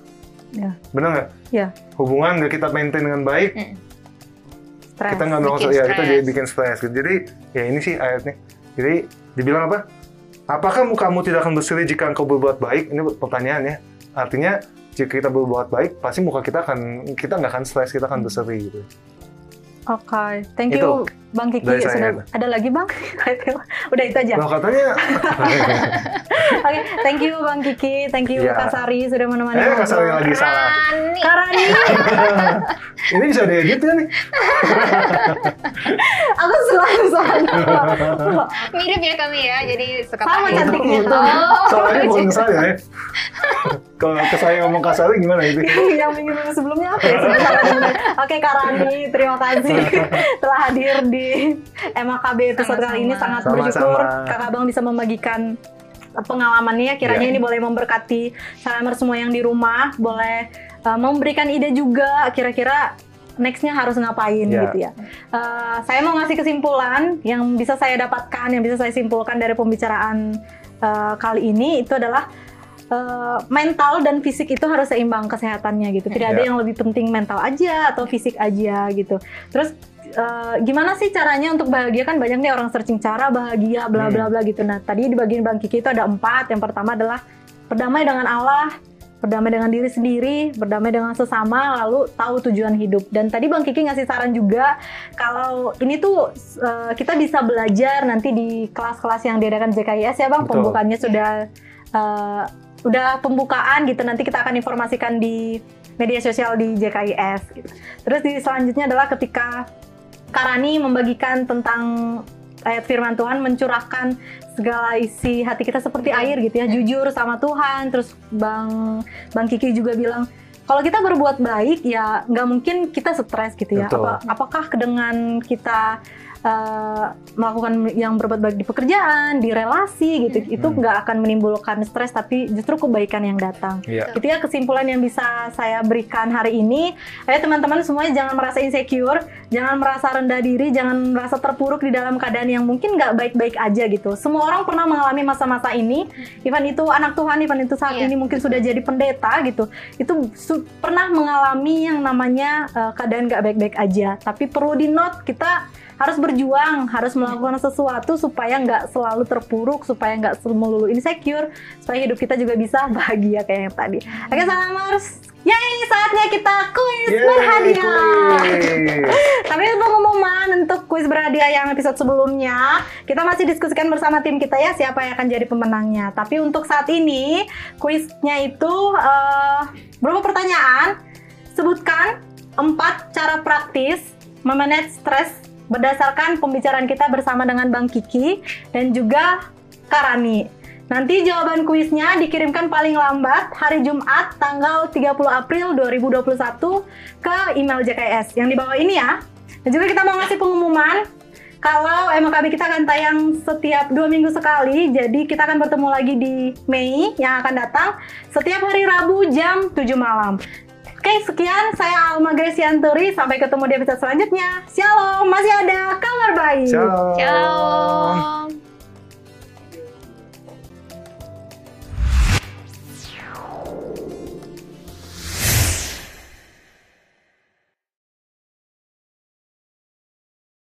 Ya. Bener nggak? Ya, Hubungan nggak kita maintain dengan baik, Mm. kita nggak melakukan ya kita jadi bikin stres gitu. Jadi ya ini sih ayatnya. Jadi dibilang apa? Apakah mukamu tidak akan berseri jika engkau berbuat baik? Ini pertanyaannya. Artinya jika kita berbuat baik, pasti muka kita akan kita nggak akan stres, kita akan berseri gitu. Oke, thank Itu you Bang Kiki. dari saya. Sudah ada lagi Bang? [laughs] Udah itu aja. Nah katanya, [laughs] Oke, thank you Bang Kiki, thank you Ya. Kak Sari sudah menemani eh kasar ngobrol. lagi salah. Rani. Karani, [laughs] ini bisa diedit ya nih? aku selalu salah. Mirip ya kami ya, jadi suka Sama cantiknya. Oh, Soalnya bukan saya ya. Kalau ke saya ngomong kasarnya gimana itu? yang minggu minggu sebelumnya apa ya? Oke Kak Rani, terima kasih [laughs] telah hadir di MAKB episode kali ini sangat Sama-sama. bersyukur Kakak Bang bisa membagikan pengalamannya kiranya Iya. ini boleh memberkati salamers semua yang di rumah boleh uh, memberikan ide juga kira-kira nextnya harus ngapain Iya. gitu ya Uh, saya mau ngasih kesimpulan yang bisa saya dapatkan yang bisa saya simpulkan dari pembicaraan uh, kali ini itu adalah uh, mental dan fisik itu harus seimbang kesehatannya gitu. Tidak ada Iya. yang lebih penting mental aja atau fisik aja gitu. Terus uh, gimana sih caranya untuk bahagia kan banyak nih orang searching cara bahagia bla bla bla gitu. Nah tadi di bagian Bang Kiki itu ada empat. Yang pertama adalah berdamai dengan Allah, berdamai dengan diri sendiri, berdamai dengan sesama, lalu tahu tujuan hidup. Dan tadi Bang Kiki ngasih saran juga kalau ini tuh uh, kita bisa belajar nanti di kelas-kelas yang diadakan JKIS ya Bang, Betul. pembukaannya sudah uh, udah pembukaan gitu. Nanti kita akan informasikan di media sosial di JKIS gitu. Terus di selanjutnya adalah ketika Karani membagikan tentang ayat firman Tuhan mencurahkan segala isi hati kita seperti air gitu ya, jujur sama Tuhan. Terus Bang Bang Kiki juga bilang kalau kita berbuat baik ya nggak mungkin kita stres gitu ya. Betul. Apa- apakah dengan kita uh, melakukan yang berbuat baik di pekerjaan, di relasi gitu, Hmm. itu nggak akan menimbulkan stres tapi justru kebaikan yang datang. Iya. Itu ya kesimpulan yang bisa saya berikan hari ini. Ayo teman-teman semuanya jangan merasa insecure, jangan merasa rendah diri, jangan merasa terpuruk di dalam keadaan yang mungkin nggak baik-baik aja gitu. Semua orang pernah mengalami masa-masa ini. Even itu anak Tuhan, even itu saat Iya. ini mungkin sudah jadi pendeta gitu. Itu su- pernah mengalami yang namanya uh, keadaan nggak baik-baik aja. Tapi perlu di note kita harus berjuang, harus melakukan sesuatu supaya nggak selalu terpuruk, supaya nggak melulu insecure, supaya hidup kita juga bisa [laughs] bahagia kayak yang tadi. Oke, salamers. Yeay, saatnya kita kuis Yeay, berhadiah. kuis. [laughs] Tapi untuk pengumuman untuk kuis berhadiah yang episode sebelumnya, kita masih diskusikan bersama tim kita ya siapa yang akan jadi pemenangnya. Tapi untuk saat ini, kuisnya itu eh, berapa pertanyaan? Sebutkan empat cara praktis memanage stres berdasarkan pembicaraan kita bersama dengan Bang Kiki dan juga Karani. Nanti jawaban kuisnya dikirimkan paling lambat hari Jumat tanggal 30 April 2021 ke email JKS yang di bawah ini ya. Dan juga kita mau ngasih pengumuman kalau MKB kita akan tayang setiap dua minggu sekali, jadi kita akan bertemu lagi di Mei yang akan datang setiap hari Rabu jam 7 malam. Oke, sekian saya Alma Gresianturi. Sampai ketemu di episode selanjutnya. Shalom, masih ada kabar baik. Shalom. Shalom.